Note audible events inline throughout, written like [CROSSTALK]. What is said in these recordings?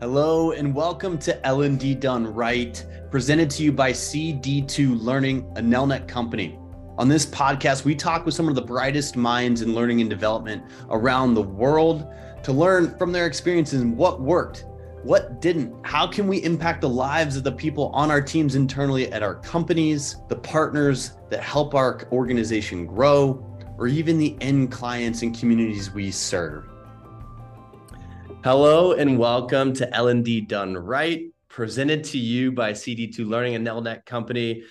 Hello and welcome to L&D Done Right, presented to you by CD2 Learning, a Nelnet company. On this podcast, we talk with some of the brightest minds in learning and development around the world to learn from their experiences what worked, what didn't, how can we impact the lives of the people on our teams internally at our companies, the partners that help our organization grow, or even the end clients and communities we serve. Hello and welcome to L&D Done Right, presented to you by CD2 Learning and Nelnet Company.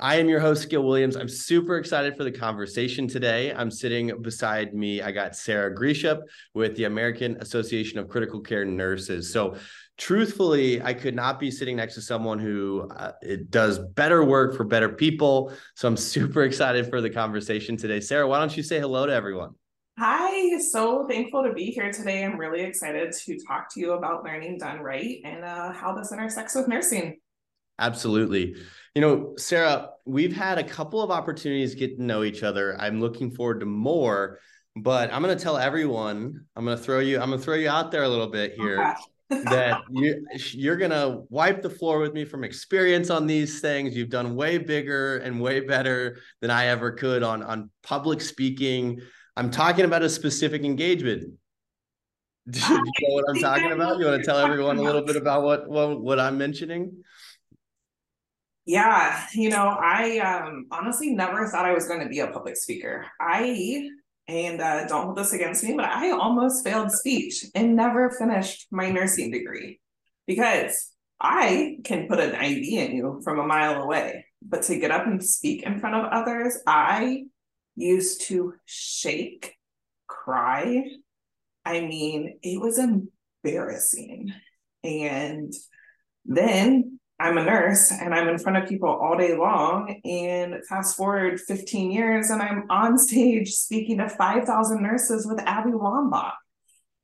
I am your host, Gil Williams. I'm super excited for the conversation today. I'm sitting beside me. I got Sara Grieshop with the American Association of Critical Care Nurses. So, truthfully, I could not be sitting next to someone who uh, does better work for better people. So, I'm [LAUGHS] super excited for the conversation today. Sarah, why don't you say hello to everyone? Hi, so thankful to be here today. I'm really excited to talk to you about learning done right and uh, how this intersects with nursing. Absolutely. You know, Sara, we've had a couple of opportunities to get to know each other. I'm looking forward to more, but I'm going to tell everyone, I'm going to throw you, I'm going to throw you out there a little bit here. Okay. [LAUGHS] that you you're gonna wipe the floor with me from experience on these things. You've done way bigger and way better than I ever could on on public speaking, I'm talking about a specific engagement. [LAUGHS] Do you know what I'm talking about? You want to tell everyone a little bit about what what, what I'm mentioning? Yeah, you know, I um, honestly never thought I was going to be a public speaker. I and uh, don't hold this against me, but I almost failed speech and never finished my nursing degree because I can put an IV in you from a mile away, but to get up and speak in front of others, I used to shake, cry. I mean, it was embarrassing. And then I'm a nurse and I'm in front of people all day long. And fast forward 15 years, and I'm on stage speaking to 5,000 nurses with Abby Wambach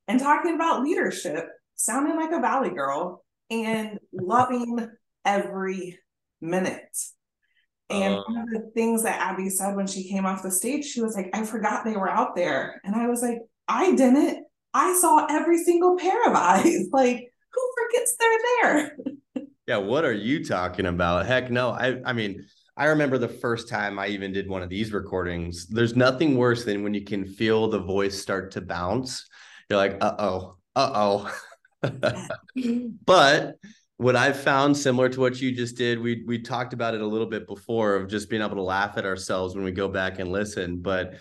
and talking about leadership, sounding like a Valley girl and loving every minute. And uh, one of the things that Abby said when she came off the stage, she was like, I forgot they were out there. And I was like, I didn't. I saw every single pair of [LAUGHS] eyes. Like, who forgets they're there? yeah, what are you talking about? Heck no. I I mean, I remember the first time I even did one of these recordings. There's nothing worse than when you can feel the voice start to bounce. You're like, uh-oh, uh-oh. [LAUGHS] [LAUGHS] but what I've found similar to what you just did, we we talked about it a little bit before of just being able to laugh at ourselves when we go back and listen. But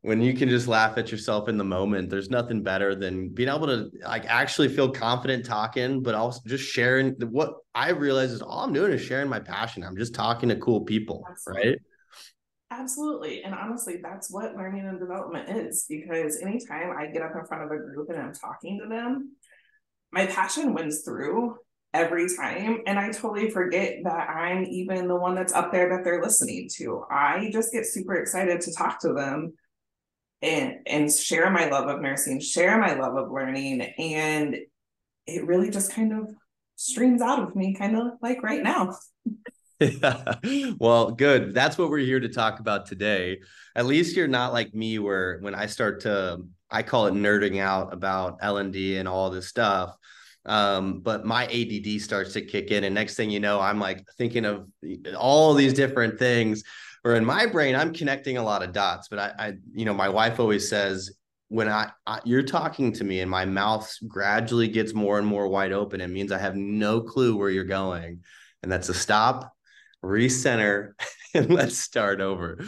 when you can just laugh at yourself in the moment, there's nothing better than being able to like actually feel confident talking, but also just sharing what I realize is all I'm doing is sharing my passion. I'm just talking to cool people, Absolutely. right? Absolutely. And honestly, that's what learning and development is because anytime I get up in front of a group and I'm talking to them, my passion wins through every time. And I totally forget that I'm even the one that's up there that they're listening to. I just get super excited to talk to them and and share my love of nursing, share my love of learning. And it really just kind of streams out of me, kind of like right now. Yeah. [LAUGHS] [LAUGHS] Well, good. That's what we're here to talk about today. At least you're not like me where when I start to I call it nerding out about L&D and all this stuff um, but my ADD starts to kick in, and next thing you know, I'm like thinking of all these different things. Or in my brain, I'm connecting a lot of dots. But I, I you know, my wife always says when I, I, you're talking to me and my mouth gradually gets more and more wide open, it means I have no clue where you're going, and that's a stop, recenter, [LAUGHS] and let's start over.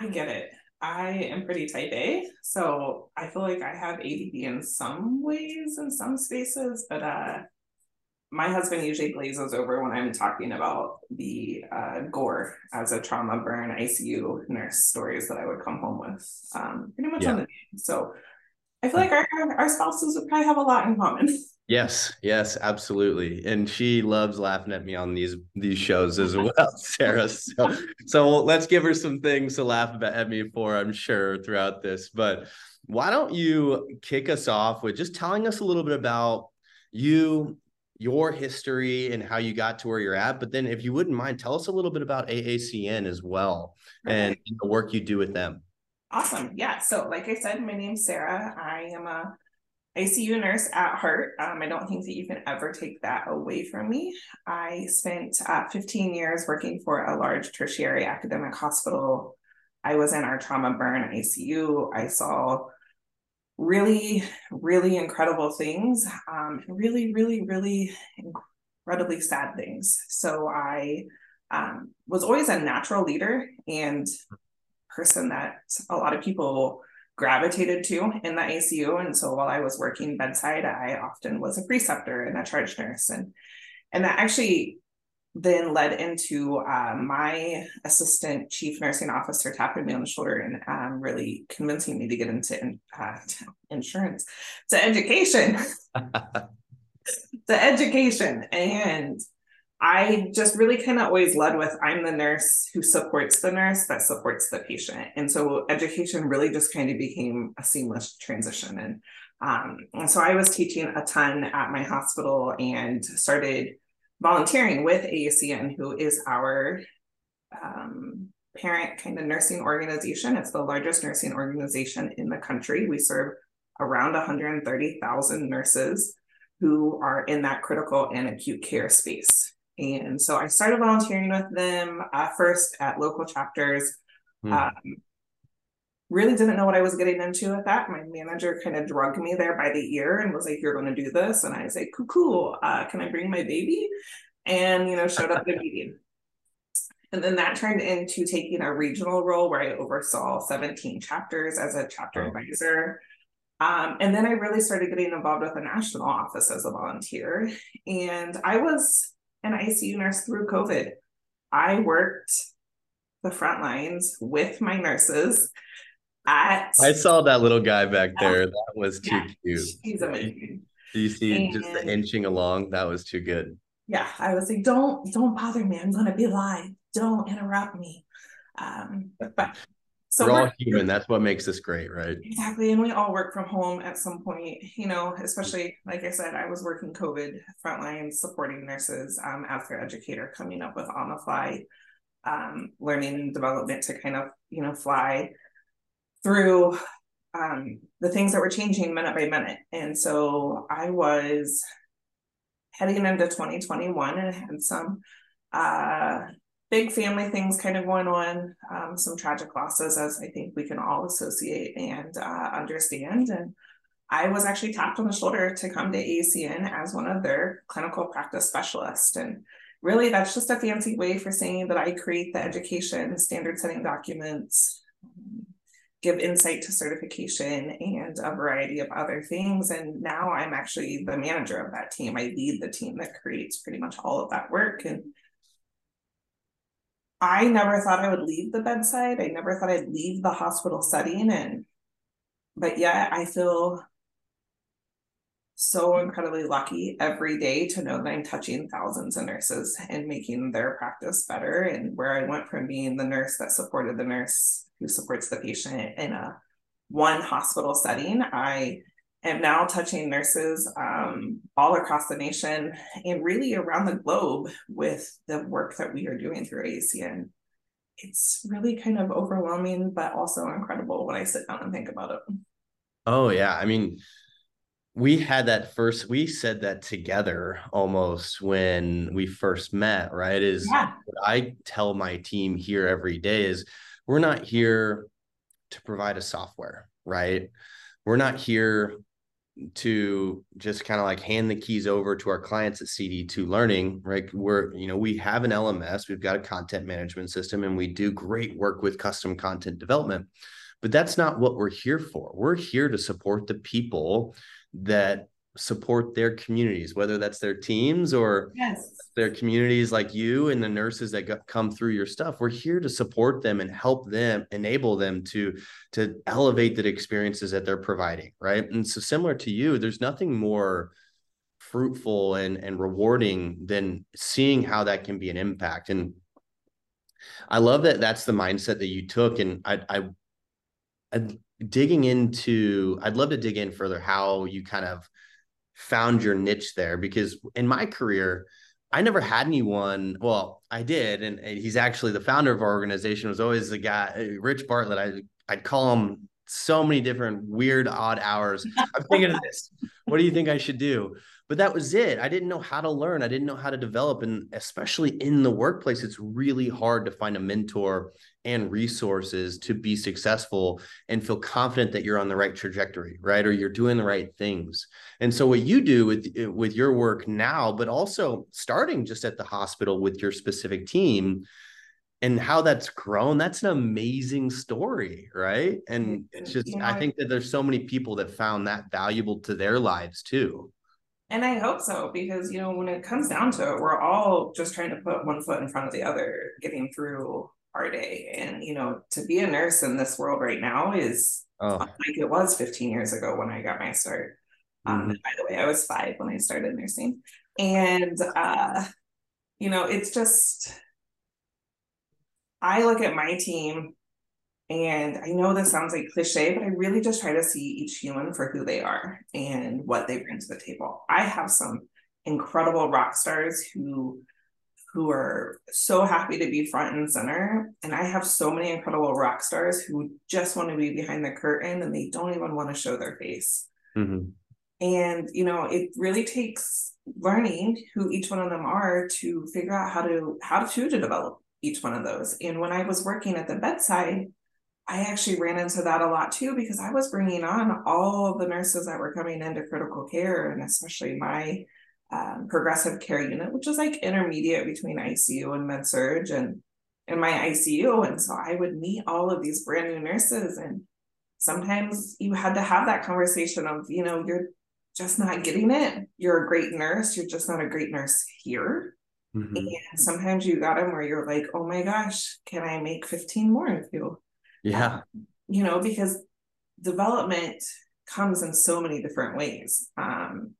I get it. I am pretty type A, so I feel like I have ADD in some ways in some spaces, but uh my husband usually glazes over when I'm talking about the uh, gore as a trauma burn ICU nurse stories that I would come home with, um, pretty much yeah. on the day. So I feel like our, our spouses would probably have a lot in common. Yes, yes, absolutely. And she loves laughing at me on these these shows as well, [LAUGHS] Sara. So so let's give her some things to laugh about at me for, I'm sure, throughout this. But why don't you kick us off with just telling us a little bit about you, your history and how you got to where you're at. But then if you wouldn't mind, tell us a little bit about AACN as well okay. and the work you do with them. Awesome. Yeah. So like I said, my name's Sara. I am a ICU nurse at heart. Um, I don't think that you can ever take that away from me. I spent uh, 15 years working for a large tertiary academic hospital. I was in our trauma burn ICU. I saw really, really incredible things, um, really, really, really incredibly sad things. So I um, was always a natural leader and person that a lot of people gravitated to in the ICU. And so while I was working bedside, I often was a preceptor and a charge nurse. And and that actually then led into uh, my assistant chief nursing officer tapping me on the shoulder and um, really convincing me to get into in, uh, insurance, to education, [LAUGHS] to education. And I just really kind of always led with I'm the nurse who supports the nurse that supports the patient. And so education really just kind of became a seamless transition. And, um, and so I was teaching a ton at my hospital and started volunteering with AACN, who is our um, parent kind of nursing organization. It's the largest nursing organization in the country. We serve around 130,000 nurses who are in that critical and acute care space. And so I started volunteering with them uh, first at local chapters. Hmm. Um, really didn't know what I was getting into at that. My manager kind of drugged me there by the ear and was like, "You're going to do this," and I was like, "Cool, cool. Uh, can I bring my baby?" And you know, showed up at the [LAUGHS] meeting. And then that turned into taking a regional role where I oversaw 17 chapters as a chapter oh. advisor. Um, and then I really started getting involved with the national office as a volunteer. And I was an ICU nurse through COVID. I worked the front lines with my nurses at I saw that little guy back there. That was too yeah, cute. He's amazing. Do you see and, just the inching along? That was too good. Yeah, I was like, don't don't bother me. I'm gonna be live. Don't interrupt me. Um, but so we're, we're all human. That's what makes us great, right? Exactly. And we all work from home at some point, you know, especially like I said, I was working COVID frontline supporting nurses um, as their educator, coming up with on the fly um, learning and development to kind of, you know, fly through um, the things that were changing minute by minute. And so I was heading into 2021 and had some uh, big family things kind of going on, um, some tragic losses, as I think we can all associate and uh, understand. And I was actually tapped on the shoulder to come to AACN as one of their clinical practice specialists. And really, that's just a fancy way for saying that I create the education standard setting documents, give insight to certification, and a variety of other things. And now I'm actually the manager of that team. I lead the team that creates pretty much all of that work. And I never thought I would leave the bedside. I never thought I'd leave the hospital setting. And, but yet I feel so incredibly lucky every day to know that I'm touching thousands of nurses and making their practice better. And where I went from being the nurse that supported the nurse who supports the patient in a one hospital setting, I am now touching nurses um, all across the nation and really around the globe with the work that we are doing through AACN. It's really kind of overwhelming, but also incredible when I sit down and think about it. Oh, yeah. I mean, we had that first, we said that together almost when we first met, right? Is yeah. what I tell my team here every day is we're not here to provide a software, right? We're not here to just kind of like hand the keys over to our clients at CD2 Learning, right? We're, you know, we have an LMS, we've got a content management system, and we do great work with custom content development. But that's not what we're here for. We're here to support the people that support their communities, whether that's their teams or yes. their communities like you and the nurses that come through your stuff. We're here to support them and help them, enable them to to elevate the experiences that they're providing, right? And so similar to you, there's nothing more fruitful and and rewarding than seeing how that can be an impact. And I love that that's the mindset that you took. And I I, I digging into I'd love to dig in further how you kind of found your niche there because in my career I never had anyone. Well, I did, and he's actually the founder of our organization. Was always the guy, uh, Rich Bartlett. I I'd call him so many different weird, odd hours. I'm thinking of [LAUGHS] this. What do you think I should do? But that was it. I didn't know how to learn. I didn't know how to develop. And especially in the workplace, it's really hard to find a mentor and resources to be successful and feel confident that you're on the right trajectory, right? Or you're doing the right things. And so what you do with with your work now, but also starting just at the hospital with your specific team and how that's grown, that's an amazing story, right? And it's just yeah. I think that there's so many people that found that valuable to their lives too. And I hope so, because you know, when it comes down to it, we're all just trying to put one foot in front of the other, getting through our day. And you know, to be a nurse in this world right now is oh. like it was 15 years ago when I got my start. Um, mm-hmm. Um, by the way, I was five when I started nursing, and uh, you know, it's just I look at my team and I know this sounds like cliche, but I really just try to see each human for who they are and what they bring to the table. I have some incredible rock stars who who are so happy to be front and center. And I have so many incredible rock stars who just want to be behind the curtain and they don't even want to show their face. Mm-hmm. And, you know, it really takes learning who each one of them are to figure out how to, how to, to develop each one of those. And when I was working at the bedside, I actually ran into that a lot too because I was bringing on all the nurses that were coming into critical care and especially my um, progressive care unit, which is like intermediate between ICU and med surg and in my ICU. And so I would meet all of these brand new nurses and sometimes you had to have that conversation of, you know, you're just not getting it. You're a great nurse. You're just not a great nurse here. Mm-hmm. And sometimes you got them where you're like, oh my gosh, can I make 15 more of you? Yeah. Um, you know, because development comes in so many different ways. Um,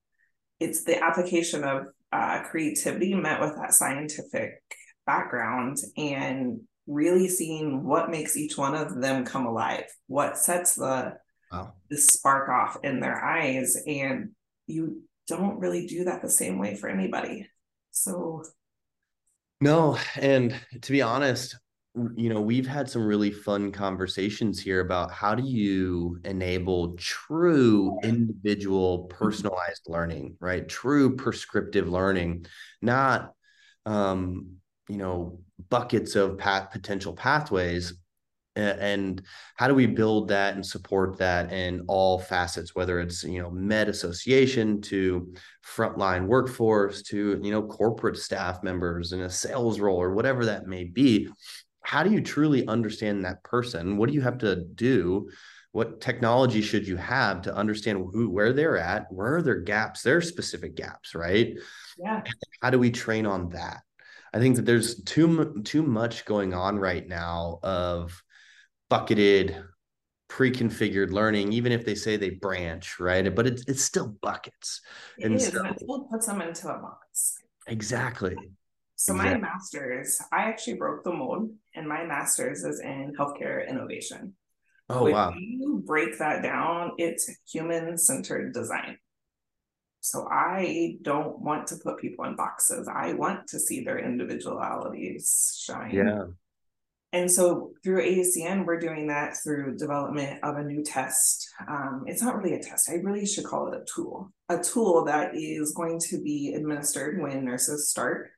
it's the application of uh, creativity met with that scientific background and really seeing what makes each one of them come alive, what sets the wow. the spark off in their eyes, and you don't really do that the same way for anybody. So no, and to be honest, you know, we've had some really fun conversations here about how do you enable true individual personalized learning, right? True prescriptive learning, not um, you know, buckets of path potential pathways, and how do we build that and support that in all facets whether it's you know med association to frontline workforce to you know corporate staff members in a sales role or whatever that may be? How do you truly understand that person? What do you have to do? What technology should you have to understand who where they're at? Where are their gaps? Their specific gaps right? Yeah. How do we train on that? I think that there's too too much going on right now of bucketed pre-configured learning even if they say they branch right? But it's, it's still buckets. It and is, so, still puts them into a box. Exactly. So exactly. my master's i actually broke the mold and my master's is in healthcare innovation. Oh when wow. you break that down it's human-centered design. So i don't want to put people in boxes. I want to see their individualities shine. Yeah and so through AACN, we're doing that through development of a new test. Um, it's not really a test. I really should call it a tool, a tool that is going to be administered when nurses start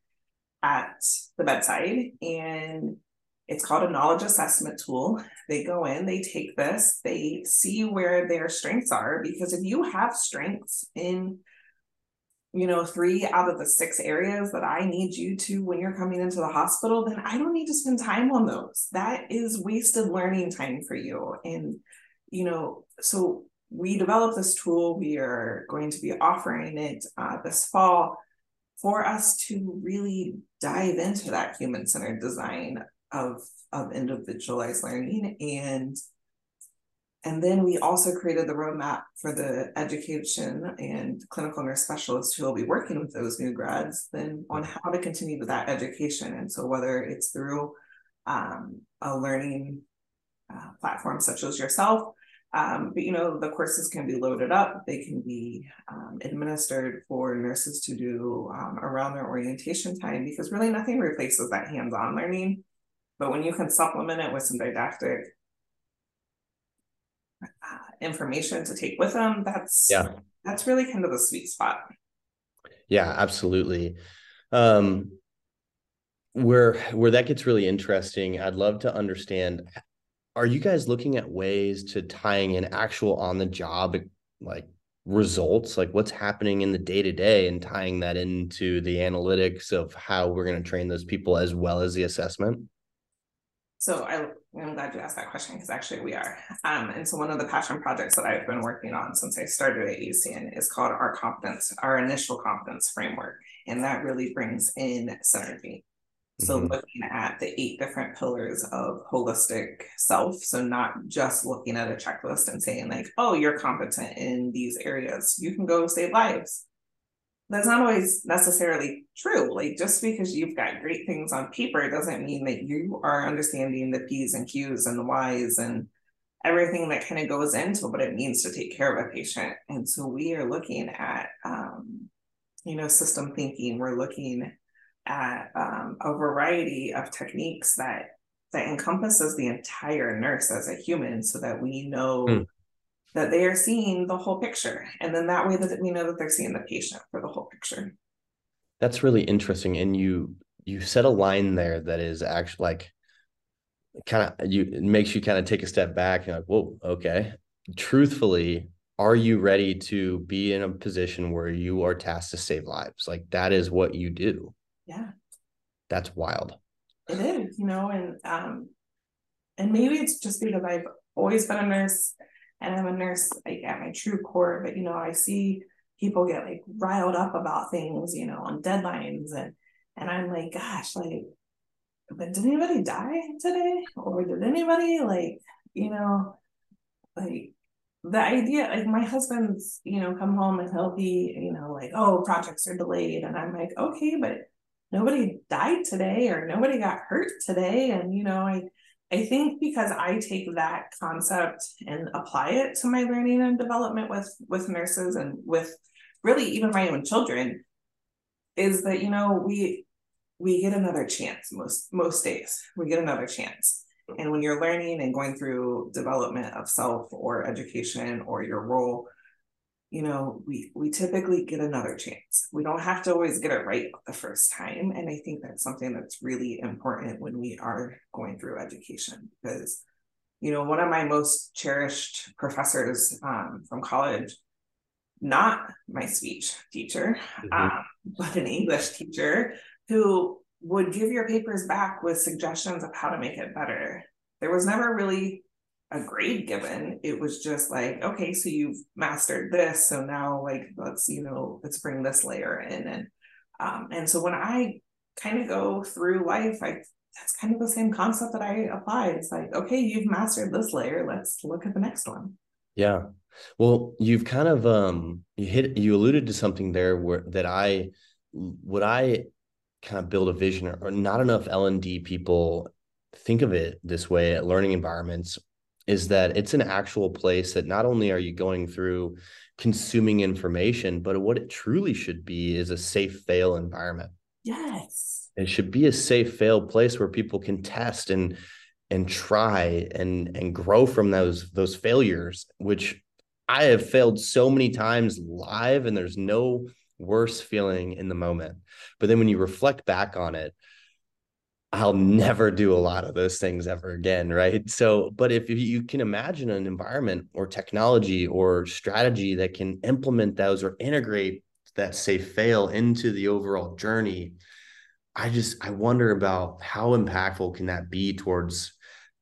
at the bedside. And it's called a knowledge assessment tool. They go in, they take this, they see where their strengths are. Because if you have strengths in you know, three out of the six areas that I need you to when you're coming into the hospital, then I don't need to spend time on those. That is wasted learning time for you. And, you know, so we developed this tool. We are going to be offering it uh, this fall for us to really dive into that human centered design of, of individualized learning and and then we also created the roadmap for the education and clinical nurse specialists who will be working with those new grads then on how to continue with that education. And so whether it's through um, a learning uh, platform such as yourself, um, but you know, the courses can be loaded up, they can be um, administered for nurses to do um, around their orientation time because really nothing replaces that hands-on learning. But when you can supplement it with some didactic information to take with them that's yeah. that's really kind of the sweet spot. Yeah absolutely. Um where where that gets really interesting i'd love to understand are you guys looking at ways to tying in actual on the job like results? Like what's happening in the day to day and tying that into the analytics of how we're going to train those people as well as the assessment? So I, i'm glad you asked that question because actually we are um, and so one of the passion projects that i've been working on since i started at AACN is called our competence our initial competence framework and that really brings in synergy so mm-hmm. looking at the eight different pillars of holistic self. So not just looking at a checklist and saying like, oh, you're competent in these areas. You can go save lives. That's not always necessarily true. Like just because you've got great things on paper doesn't mean that you are understanding the P's and Q's and the Y's and everything that kind of goes into what it means to take care of a patient. And so we are looking at, um, you know, system thinking. We're looking at um, a variety of techniques that that encompasses the entire nurse as a human so that we know mm. That they are seeing the whole picture. And then that way that we know that they're seeing the patient for the whole picture. That's really interesting. And you you set a line there that is actually like kind of you it makes you kind of take a step back. And like whoa okay. Truthfully are you ready to be in a position where you are tasked to save lives? Like that is what you do. Yeah. That's wild. It is, you know, and um and maybe it's just because I've always been a nurse and I'm a nurse like at my true core, but you know, I see people get like riled up about things, you know, on deadlines and and I'm like, gosh, like but did anybody die today? Or did anybody like, you know, like the idea like my husband's you know come home and he'll be you know like oh projects are delayed and i'm like okay but nobody died today or nobody got hurt today and you know i i think because i take that concept and apply it to my learning and development with with nurses and with really even my own children is that you know we we get another chance most most days. We get another chance. And when you're learning and going through development of self or education or your role you know, we we typically get another chance. We don't have to always get it right the first time. And I think that's something that's really important when we are going through education because, you know, one of my most cherished professors um, from college, not my speech teacher, mm-hmm. um, [LAUGHS] but an English teacher who would give your papers back with suggestions of how to make it better. There was never really a grade given. It was just like, okay, so you've mastered this. So now like let's, you know, let's bring this layer in. And um, and so when I kind of go through life, I that's kind of the same concept that I apply. It's like, okay, you've mastered this layer. Let's look at the next one. Yeah. Well, you've kind of um you hit you alluded to something there where that I would I kind of build a vision or not enough L&D people think of it this way at learning environments is that it's an actual place that not only are you going through consuming information, but what it truly should be is a safe fail environment. Yes. It should be a safe fail place where people can test and and try and and grow from those those failures, which I have failed so many times live, and there's no worse feeling in the moment. But then when you reflect back on it, I'll never do a lot of those things ever again, right? So, but if you can imagine an environment or technology or strategy that can implement those or integrate that safe fail into the overall journey, I just I wonder about how impactful can that be towards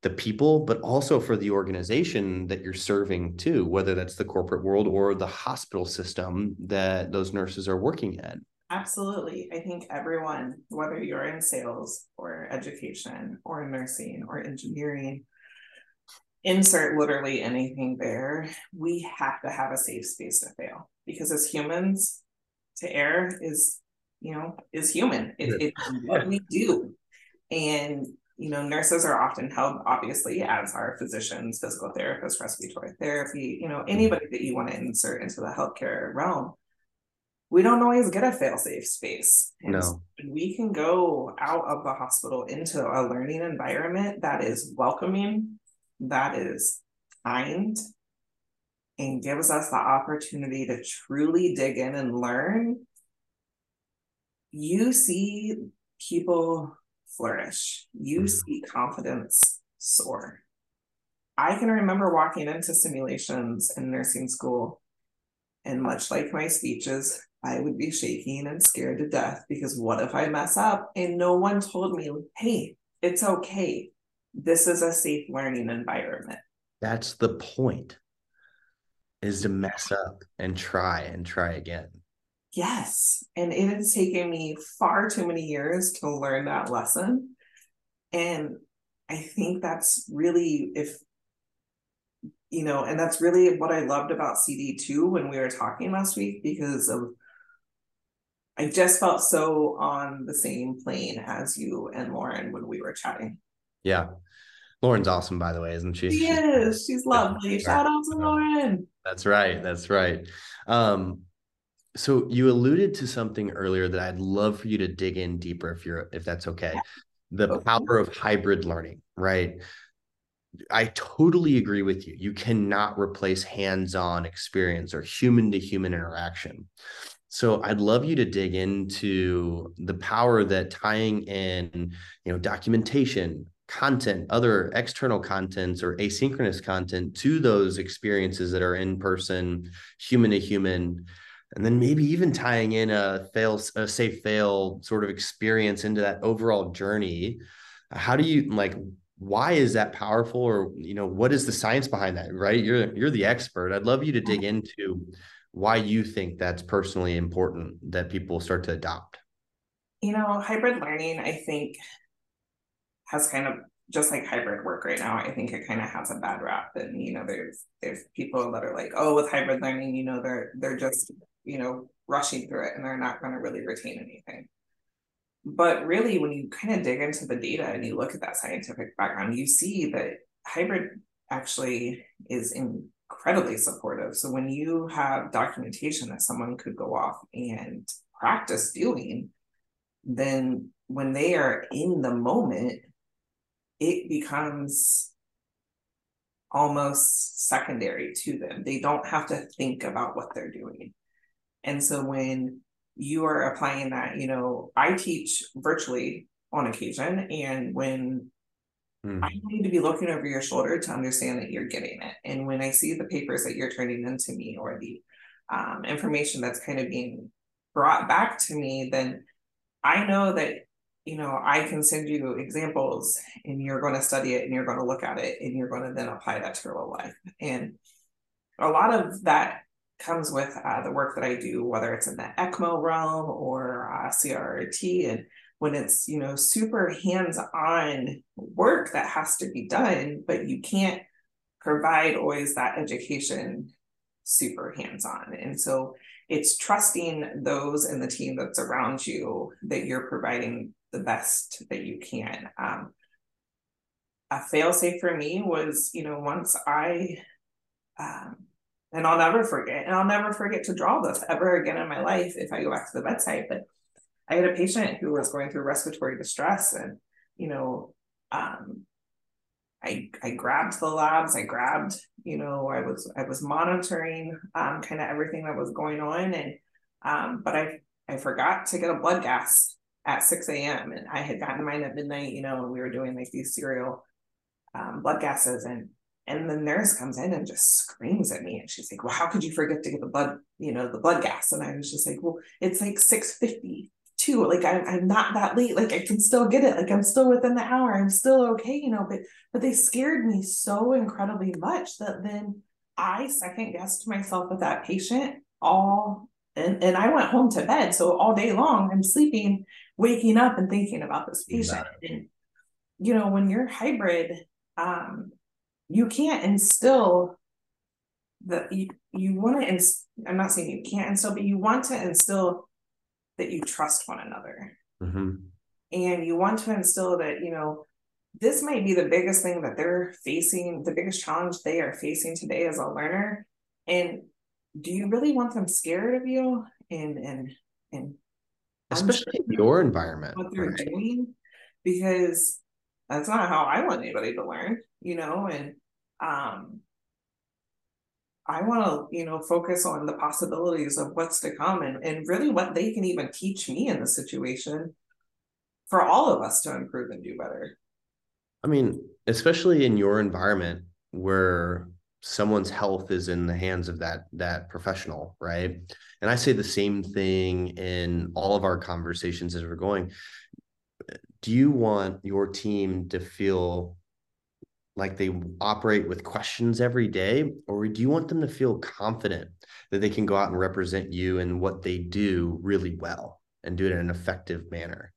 the people, but also for the organization that you're serving too, whether that's the corporate world or the hospital system that those nurses are working in. Absolutely. I think everyone, whether you're in sales or education or nursing or engineering, insert literally anything there, we have to have a safe space to fail because as humans, to err is, you know, is human. It, it's what we do. And, you know, nurses are often held, obviously, as are physicians, physical therapists, respiratory therapy, you know, mm-hmm. anybody that you want to insert into the healthcare realm we don't always get a fail-safe space. And no. We can go out of the hospital into a learning environment that is welcoming, that is kind, and gives us the opportunity to truly dig in and learn, you see people flourish. You mm-hmm. see confidence soar. I can remember walking into simulations in nursing school, and much like my speeches, I would be shaking and scared to death because what if I mess up? And no one told me, hey, it's okay. This is a safe learning environment. That's the point is to mess up and try and try again. Yes. And it has taken me far too many years to learn that lesson. And I think that's really, if, you know, and that's really what I loved about CD2 when we were talking last week because of, I just felt so on the same plane as you and Lauren when we were chatting. Yeah. Lauren's awesome, by the way, isn't she? She is. She's lovely. Shout out to Lauren. That's right. That's right. Um, so you alluded to something earlier that I'd love for you to dig in deeper if you're if that's okay. The power of hybrid learning, right? I totally agree with you. You cannot replace hands-on experience or human to human interaction. So I'd love you to dig into the power that tying in, you know, documentation, content, other external contents or asynchronous content to those experiences that are in person, human to human, and then maybe even tying in a fail, a safe fail sort of experience into that overall journey. How do you like? Why is that powerful, or you know, what is the science behind that? Right, you're you're the expert. I'd love you to dig into why you think that's personally important that people start to adopt. You know, hybrid learning, I think has kind of just like hybrid work right now, I think it kind of has a bad rap. And you know, there's there's people that are like, oh, with hybrid learning, you know, they're they're just you know rushing through it and they're not going to really retain anything. But really, when you kind of dig into the data and you look at that scientific background, you see that hybrid actually is incredibly supportive. So when you have documentation that someone could go off and practice doing, then when they are in the moment, it becomes almost secondary to them. They don't have to think about what they're doing. And so when you are applying that, you know, I teach virtually on occasion. And when mm. I need to be looking over your shoulder to understand that you're getting it. And when I see the papers that you're turning into me or the um, information that's kind of being brought back to me, then I know that you know, I can send you examples and you're going to study it and you're going to look at it and you're going to then apply that to your real life. And a lot of that comes with uh, the work that I do, whether it's in the ECMO realm or uh, CRRT. And when it's, you know, super hands on work that has to be done, but you can't provide always that education super hands on. And so it's trusting those in the team that's around you that you're providing the best that you can. Um, a fail safe for me was, you know, once I, um, and I'll never forget, and I'll never forget to draw this ever again in my life if I go back to the bedside. But I had a patient who was going through respiratory distress, and you know, um, I I grabbed the labs, I grabbed, you know, I was I was monitoring um, kind of everything that was going on, and um, but I I forgot to get a blood gas at 6 a.m. and I had gotten mine at midnight, you know, and we were doing like these serial um, blood gases and and the nurse comes in and just screams at me and she's like, Well, how could you forget to get the blood, you know, the blood gas? And I was just like, Well, it's like 652. Like I'm I'm not that late. Like I can still get it. Like I'm still within the hour. I'm still okay, you know, but but they scared me so incredibly much that then I second guessed myself with that patient all and, and I went home to bed. So all day long I'm sleeping waking up and thinking about this patient. Exactly. And, you know, when you're hybrid, um, you can't instill that you, you want to, inst- I'm not saying you can't instill, but you want to instill that you trust one another. Mm-hmm. And you want to instill that, you know, this might be the biggest thing that they're facing, the biggest challenge they are facing today as a learner. And do you really want them scared of you and and and especially in your environment what they're right? doing because that's not how I want anybody to learn, you know, and um I want to, you know, focus on the possibilities of what's to come and, and really what they can even teach me in the situation for all of us to improve and do better. I mean, especially in your environment where someone's health is in the hands of that that professional, right? And I say the same thing in all of our conversations as we're going. Do you want your team to feel like they operate with questions every day or do you want them to feel confident that they can go out and represent you and what they do really well and do it in an effective manner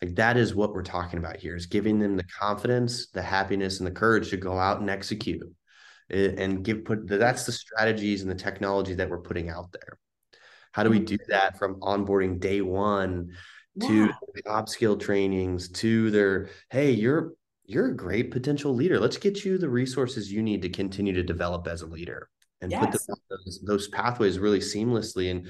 like that is what we're talking about here is giving them the confidence the happiness and the courage to go out and execute and give put that's the strategies and the technology that we're putting out there how do we do that from onboarding day one to yeah. job skill trainings to their hey you're you're a great potential leader. Let's get you the resources you need to continue to develop as a leader and yes. put the, those, those pathways really seamlessly. And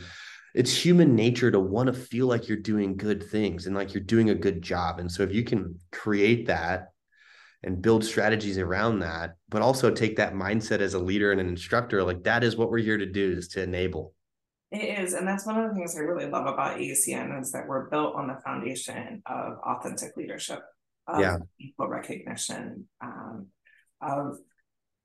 it's human nature to want to feel like you're doing good things and like you're doing a good job. And so if you can create that and build strategies around that, but also take that mindset as a leader and an instructor, like that is what we're here to do is to enable. It is. And that's one of the things I really love about AACN is that we're built on the foundation of authentic leadership of yeah. people recognition, um, of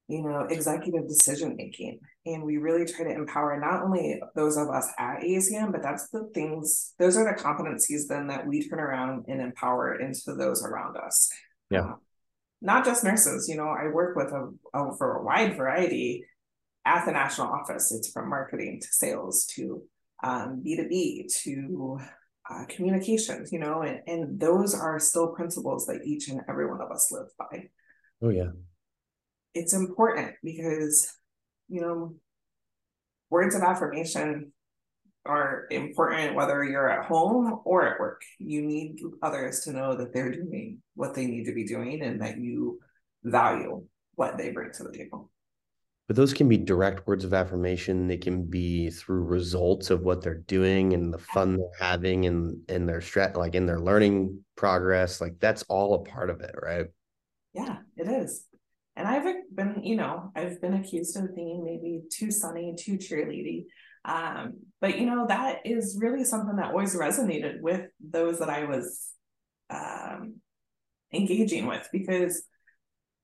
you know executive decision making, and we really try to empower not only those of us at AACN, but that's the things. Those are the competencies then that we turn around and empower into those around us. Yeah. Uh, not just nurses, you know, I work with a, a for a wide variety at the national office. It's from marketing to sales to um, B2B to uh, communications, you know, and, and those are still principles that each and every one of us live by. Oh, yeah. It's important because, you know, words of affirmation are important whether you're at home or at work. You need others to know that they're doing what they need to be doing and that you value what they bring to the table but those can be direct words of affirmation. They can be through results of what they're doing and the fun they're having and in their strat like in their learning progress. Like that's all a part of it right? Yeah it is. And i've been you know i've been accused of being maybe too sunny too cheerleady. Um, but you know that is really something that always resonated with those that i was um, engaging with because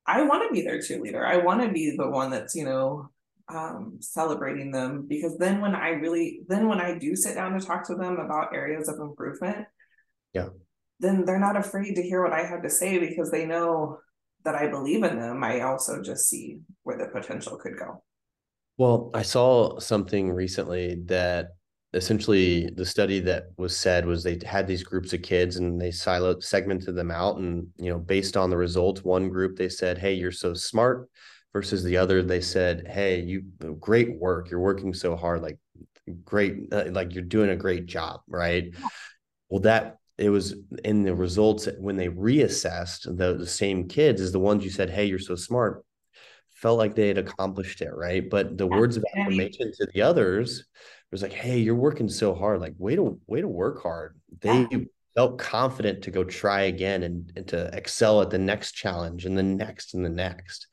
I want to be their cheerleader. I want to be the one that's, you know, um, celebrating them because then when I really, then when I do sit down to talk to them about areas of improvement, yeah, then they're not afraid to hear what I have to say because they know that I believe in them. I also just see where the potential could go. Well, I saw something recently that essentially the study that was said was they had these groups of kids and they siloed segmented them out and you know based on the results one group they said hey you're so smart versus the other they said hey you great work. You're working so hard. Like great uh, like you're doing a great job right? Well that it was in the results when they reassessed the, the same kids as the ones you said hey you're so smart felt like they had accomplished it right? But the words of affirmation to the others was like, hey, you're working so hard. Like, way to way to work hard. They yeah. felt confident to go try again and, and to excel at the next challenge and the next and the next.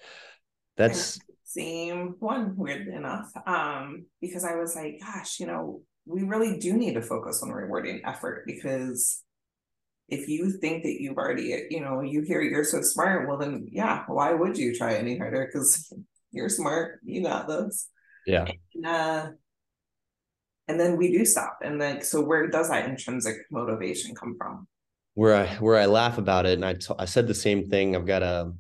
That's same one, weirdly enough. Um, because I was like, gosh, you know, we really do need to focus on rewarding effort because if you think that you've already, you know, you hear you're so smart, well then yeah, why would you try any harder? Because [LAUGHS] you're smart, you got this. Yeah. And, uh, and then we do stop and like so where does that intrinsic motivation come from? Where i where i laugh about it and I, t- I said the same thing. I've got a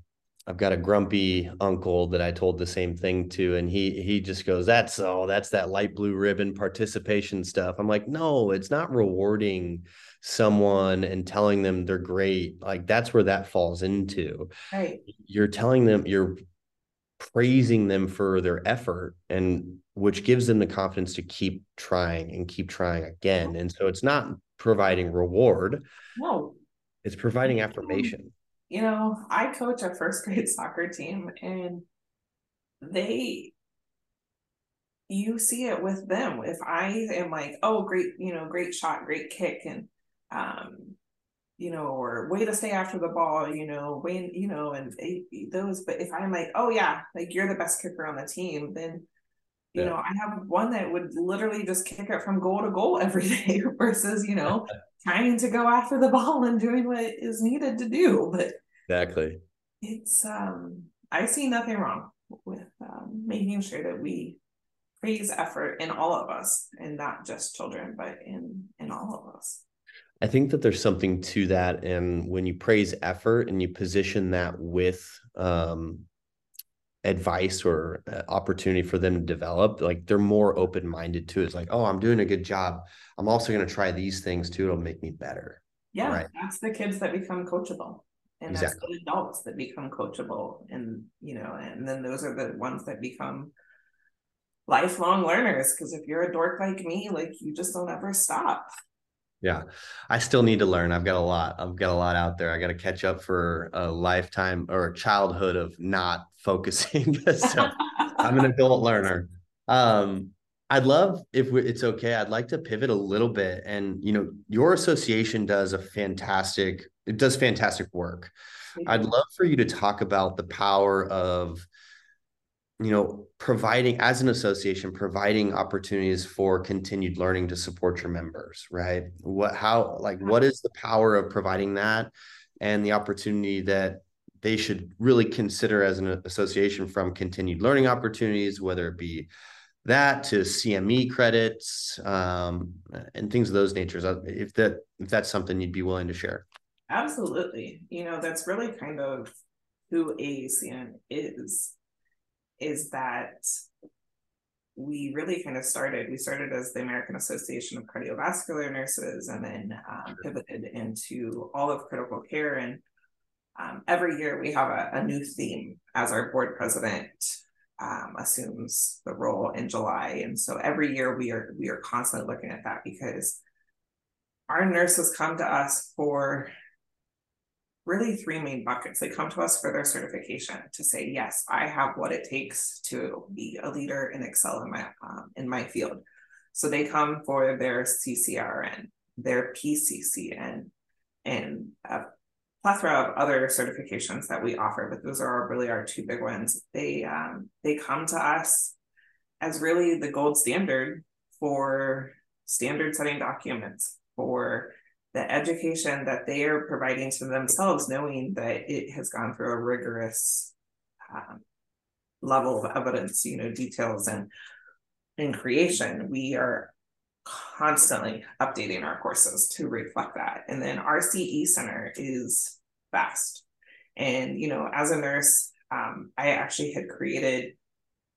i've got a grumpy uncle that i told the same thing to and he he just goes that's oh that's that light blue ribbon participation stuff. I'm like no it's not rewarding someone and telling them they're great. Like that's where that falls into. Right. You're telling them you're praising them for their effort and which gives them the confidence to keep trying and keep trying again. And so it's not providing reward. No. It's providing affirmation. You know i coach a first grade [LAUGHS] soccer team and they you see it with them. If i am like oh great you know great shot great kick and um you know, or way to stay after the ball, you know, way, you know, and those. But if I'm like, oh yeah, like you're the best kicker on the team, then You yeah. know, I have one that would literally just kick it from goal to goal every [LAUGHS] day versus, you know, [LAUGHS] trying to go after the ball and doing what is needed to do. But exactly. It's um I see nothing wrong with um, making sure that we praise effort in all of us and not just children, but in in all of us. I think that there's something to that. And when you praise effort and you position that with um, advice or uh, opportunity for them to develop, like they're more open minded to it. It's like, oh, I'm doing a good job. I'm also going to try these things too. It'll make me better. Yeah. Right? That's the kids that become coachable. And exactly. that's the adults that become coachable. And, you know, and then those are the ones that become lifelong learners. Cause if you're a dork like me, like you just don't ever stop. Yeah. I still need to learn. I've got a lot. I've got a lot out there. I got to catch up for a lifetime or a childhood of not [LAUGHS] focusing. so I'm an adult learner. Um, I'd love if it's okay. I'd like to pivot a little bit, and you know, your association does a fantastic. It does fantastic work. I'd love for you to talk about the power of you know providing as an association providing opportunities for continued learning to support your members right? What how like what is the power of providing that and the opportunity that they should really consider as an association from continued learning opportunities whether it be that to cme credits um, and things of those natures uh, if that if that's something you'd be willing to share. Absolutely. You know that's really kind of who aacn is is that we really kind of started we started as the american association of cardiovascular nurses and then um, pivoted into all of critical care. And um, every year we have a, a, new theme as our board president um, assumes the role in july. And so every year we are we are constantly looking at that because our nurses come to us for really three main buckets. They come to us for their certification to say, yes, I have what it takes to be a leader and excel in my um, in my field. So they come for their CCRN, their PCCN, and a plethora of other certifications that we offer. But those are really our two big ones. They um, they come to us as really the gold standard for standard setting documents for the education that they are providing to themselves, knowing that it has gone through a rigorous um, level of evidence, you know, details and in creation, we are constantly updating our courses to reflect that. And then our CE Center is fast. And, you know, as a nurse, um, I actually had created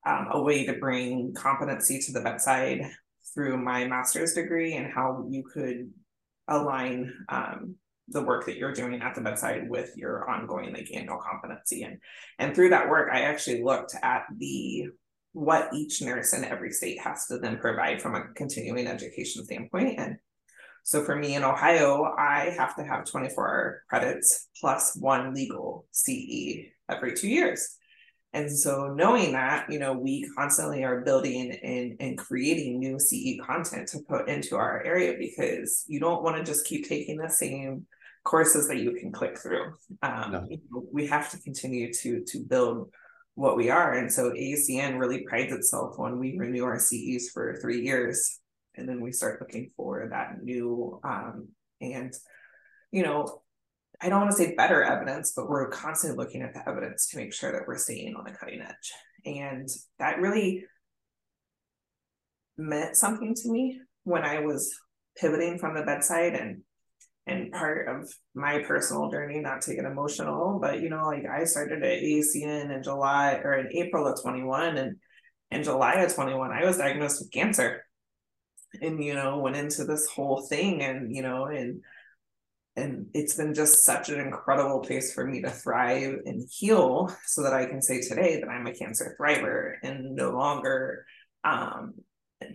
um, a way to bring competency to the bedside through my master's degree and how you could align um, the work that you're doing at the bedside with your ongoing like annual competency. And and through that work i actually looked at the what each nurse in every state has to then provide from a continuing education standpoint. And so for me in ohio i have to have 24 credits plus one legal ce every two years and so knowing that, you know, we constantly are building and, and creating new CE content to put into our area because you don't want to just keep taking the same courses that you can click through. Um, no. you know, we have to continue to to build what we are. And so AACN really prides itself when we renew our CEs for three years. And then we start looking for that new um, and you know I don't want to say better evidence, but we're constantly looking at the evidence to make sure that we're staying on the cutting edge. And that really meant something to me when I was pivoting from the bedside and and part of my personal journey, not to get emotional, but you know, like I started at AACN in July or in April of 21 and in July of 21, I was diagnosed with cancer and you know, went into this whole thing and you know, and and it's been just such an incredible place for me to thrive and heal so that I can say today that I'm a cancer thriver and no longer um,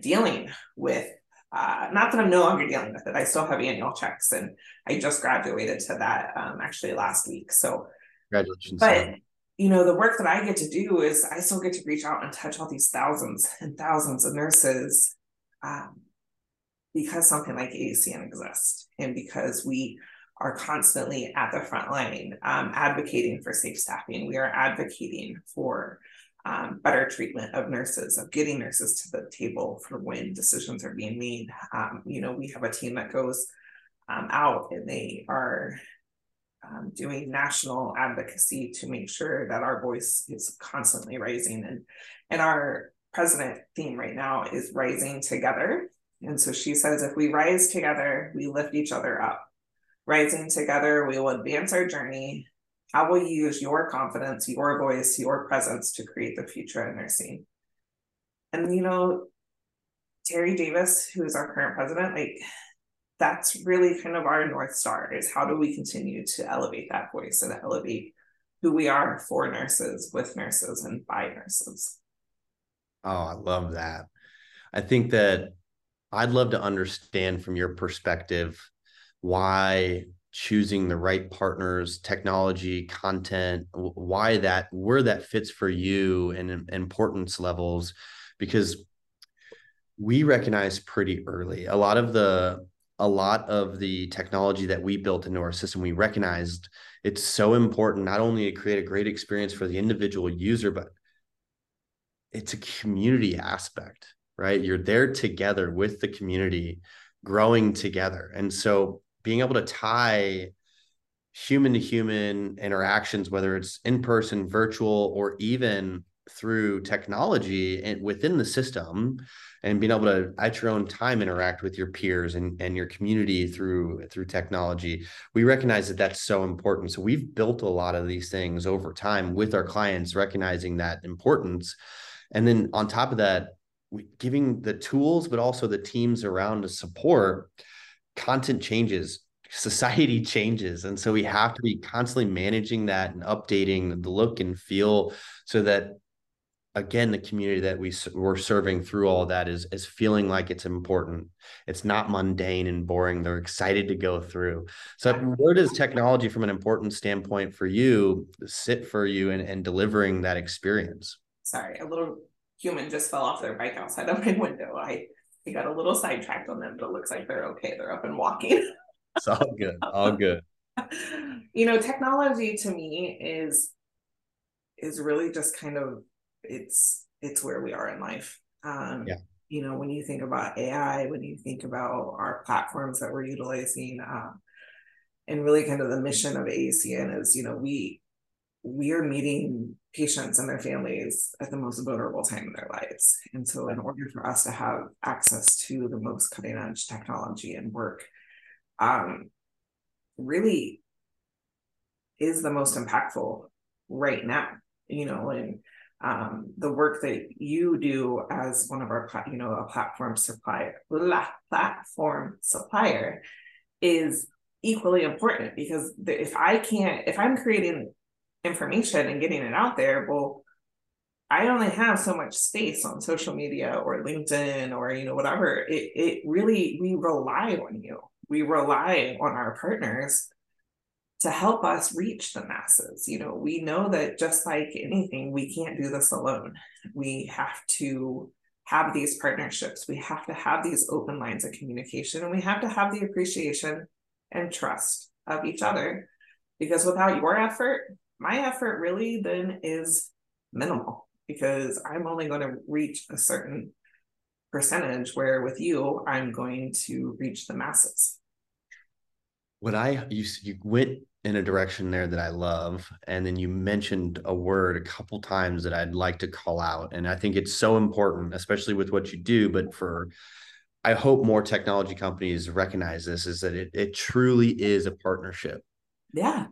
dealing with, uh, not that I'm no longer dealing with it. I still have annual checks and I just graduated to that um, actually last week. So, congratulations. But, you know, the work that I get to do is I still get to reach out and touch all these thousands and thousands of nurses um, because something like AACN exists and because we are constantly at the front line um, advocating for safe staffing. We are advocating for um, better treatment of nurses, of getting nurses to the table for when decisions are being made. Um, you know, we have a team that goes um, out and they are um, doing national advocacy to make sure that our voice is constantly rising. And and our president theme right now is rising together. And so she says, if we rise together, we lift each other up. Rising together, we will advance our journey how will use your confidence, your voice, your presence to create the future of nursing? And you know, Terry Davis, who is our current president, like that's really kind of our north star is how do we continue to elevate that voice and elevate who we are for nurses, with nurses, and by nurses. Oh, I love that. I think that I'd love to understand from your perspective why choosing the right partners, technology, content, why that, where that fits for you and importance levels, because we recognize pretty early a lot of the a lot of the technology that we built into our system we recognized it's so important not only to create a great experience for the individual user but it's a community aspect right? You're there together with the community growing together. And so being able to tie human to human interactions, whether it's in person, virtual, or even through technology and within the system and being able to at your own time interact with your peers and, and your community through through technology we recognize that that's so important. So we've built a lot of these things over time with our clients recognizing that importance. And then on top of that giving the tools but also the teams around to support content changes society [LAUGHS] changes. And so we have to be constantly managing that and updating the look and feel so that again the community that we we're serving through all that is is feeling like it's important. It's not mundane and boring. They're excited to go through. So where does technology from an important standpoint for you sit for you and, and delivering that experience? Sorry a little human just fell off their bike outside of my window. I Got a little sidetracked on them, but it looks like they're okay. They're up and walking. [LAUGHS] it's all good. All good. you know, technology to me is is really just kind of it's it's where we are in life. Um, yeah. You know, when you think about AI, when you think about our platforms that we're utilizing, um, and really kind of the mission of AACN is, you know, we we are meeting patients and their families at the most vulnerable time in their lives. And so, in order for us to have access to the most cutting edge technology and work, um, really is the most impactful right now, you know, and um, the work that you do as one of our, you know, a platform supplier, platform supplier is equally important because if I can't, if I'm creating information and getting it out there, well, I only have so much space on social media or LinkedIn or you know whatever. It it really we rely on you. We rely on our partners to help us reach the masses. You know, we know that just like anything, we can't do this alone. We have to have these partnerships. We have to have these open lines of communication and we have to have the appreciation and trust of each other because without your effort, my effort really then is minimal because I'm only going to reach a certain percentage where with you I'm going to reach the masses. What I you you went in a direction there that I love and then you mentioned a word a couple times that I'd like to call out and I think it's so important especially with what you do but for I hope more technology companies recognize this is that it it truly is a partnership. Yeah.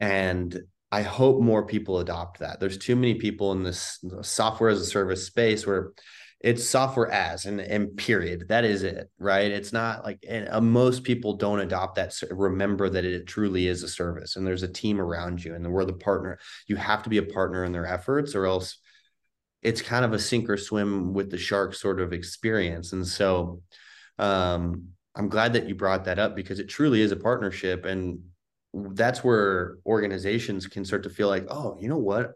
And I hope more people adopt that. There's too many people in this software as a service space where it's software as and, and period. That is it, right? It's not like and uh, most people don't adopt that. Remember that it truly is a service, and there's a team around you, and we're the partner. You have to be a partner in their efforts, or else it's kind of a sink or swim with the shark sort of experience. And so, um, I'm glad that you brought that up because it truly is a partnership, and that's where organizations can start to feel like, oh, you know what?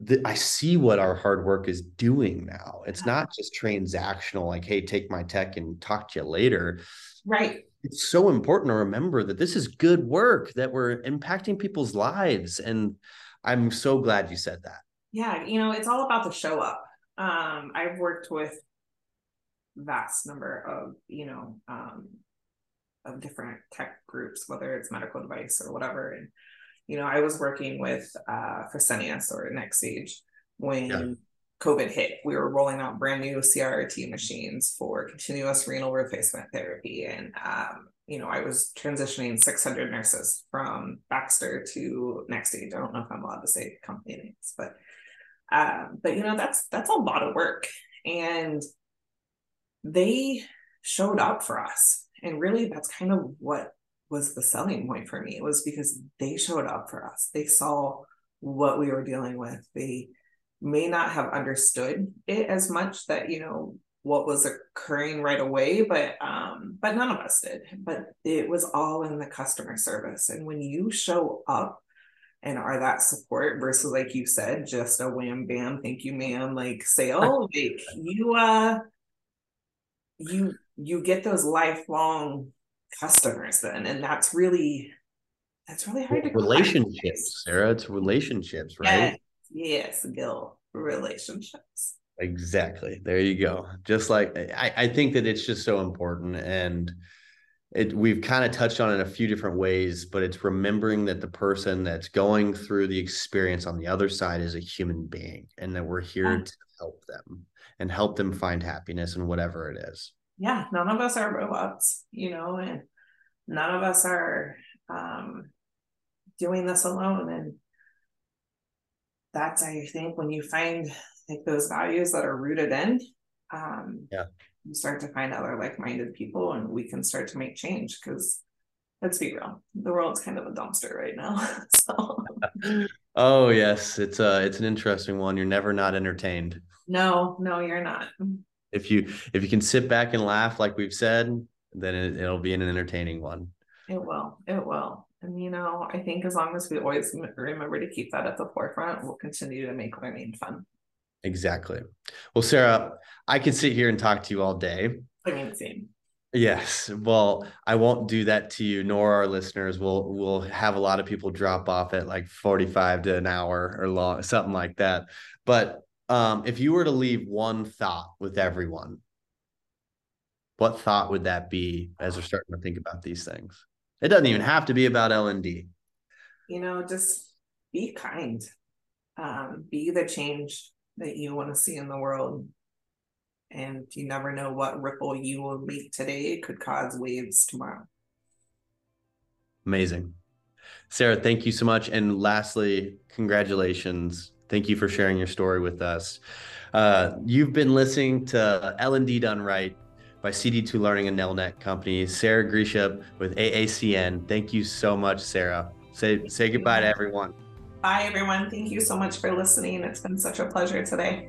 The, I see what our hard work is doing now. It's not just transactional, like, hey, take my tech and talk to you later. Right. It's so important to remember that this is good work, that we're impacting people's lives. And I'm so glad you said that. Yeah, you know, it's all about the show up. Um, I've worked with vast number of, you know, um, of different tech groups, whether it's medical device or whatever. And, you know, I was working with uh Fresenius or NxStage when yeah. COVID hit. We were rolling out brand new CRRT machines for continuous renal replacement therapy. And um, you know, I was transitioning 600 nurses from Baxter to NxStage. I don't know if I'm allowed to say company names, but um, but you know, that's that's a lot of work. And they showed up for us. And really that's kind of what was the selling point for me. It was because they showed up for us. They saw what we were dealing with. They may not have understood it as much that, you know, what was occurring right away but um but none of us did but it was all in the customer service and when you show up and are that support versus like you said just a wham bam thank you ma'am like sale like you uh you you get those lifelong customers then and that's really that's really hard to relationships sara it's relationships right yes, yes gil relationships Exactly. There you go. Just like I, I think that it's just so important. And it we've kind of touched on it in a few different ways, but it's remembering that the person that's going through the experience on the other side is a human being and that we're here yeah. to help them and help them find happiness in whatever it is. Yeah, none of us are robots, you know, and none of us are um doing this alone. And that's I think when you find like those values that are rooted in um yeah. you start to find other like-minded people and we can start to make change because let's be real the world's kind of a dumpster right now [LAUGHS] so. [LAUGHS] Oh yes it's uh it's an interesting one you're never not entertained. No no you're not if you if you can sit back and laugh like we've said then it, it'll be an entertaining one it will it will and you know i think as long as we always remember to keep that at the forefront we'll continue to make learning fun Exactly. Well, Sara, I can sit here and talk to you all day. I mean, the same. Yes. Well, I won't do that to you, nor our listeners. We'll we'll have a lot of people drop off at like 45 to an hour or long, something like that. But um, if you were to leave one thought with everyone, what thought would that be as we're starting to think about these things? It doesn't even have to be about L&D. You know, just be kind. Um, be the change that you want to see in the world. And you never know what ripple you will make today could cause waves tomorrow. Amazing. Sara, thank you so much. And lastly, congratulations. Thank you for sharing your story with us. Uh, you've been listening to L&D Done Right by CD2 Learning and Nelnet Company. Sara Grieshop with AACN. Thank you so much, Sara. Say say goodbye to everyone. Bye, everyone. Thank you so much for listening. It's been such a pleasure today.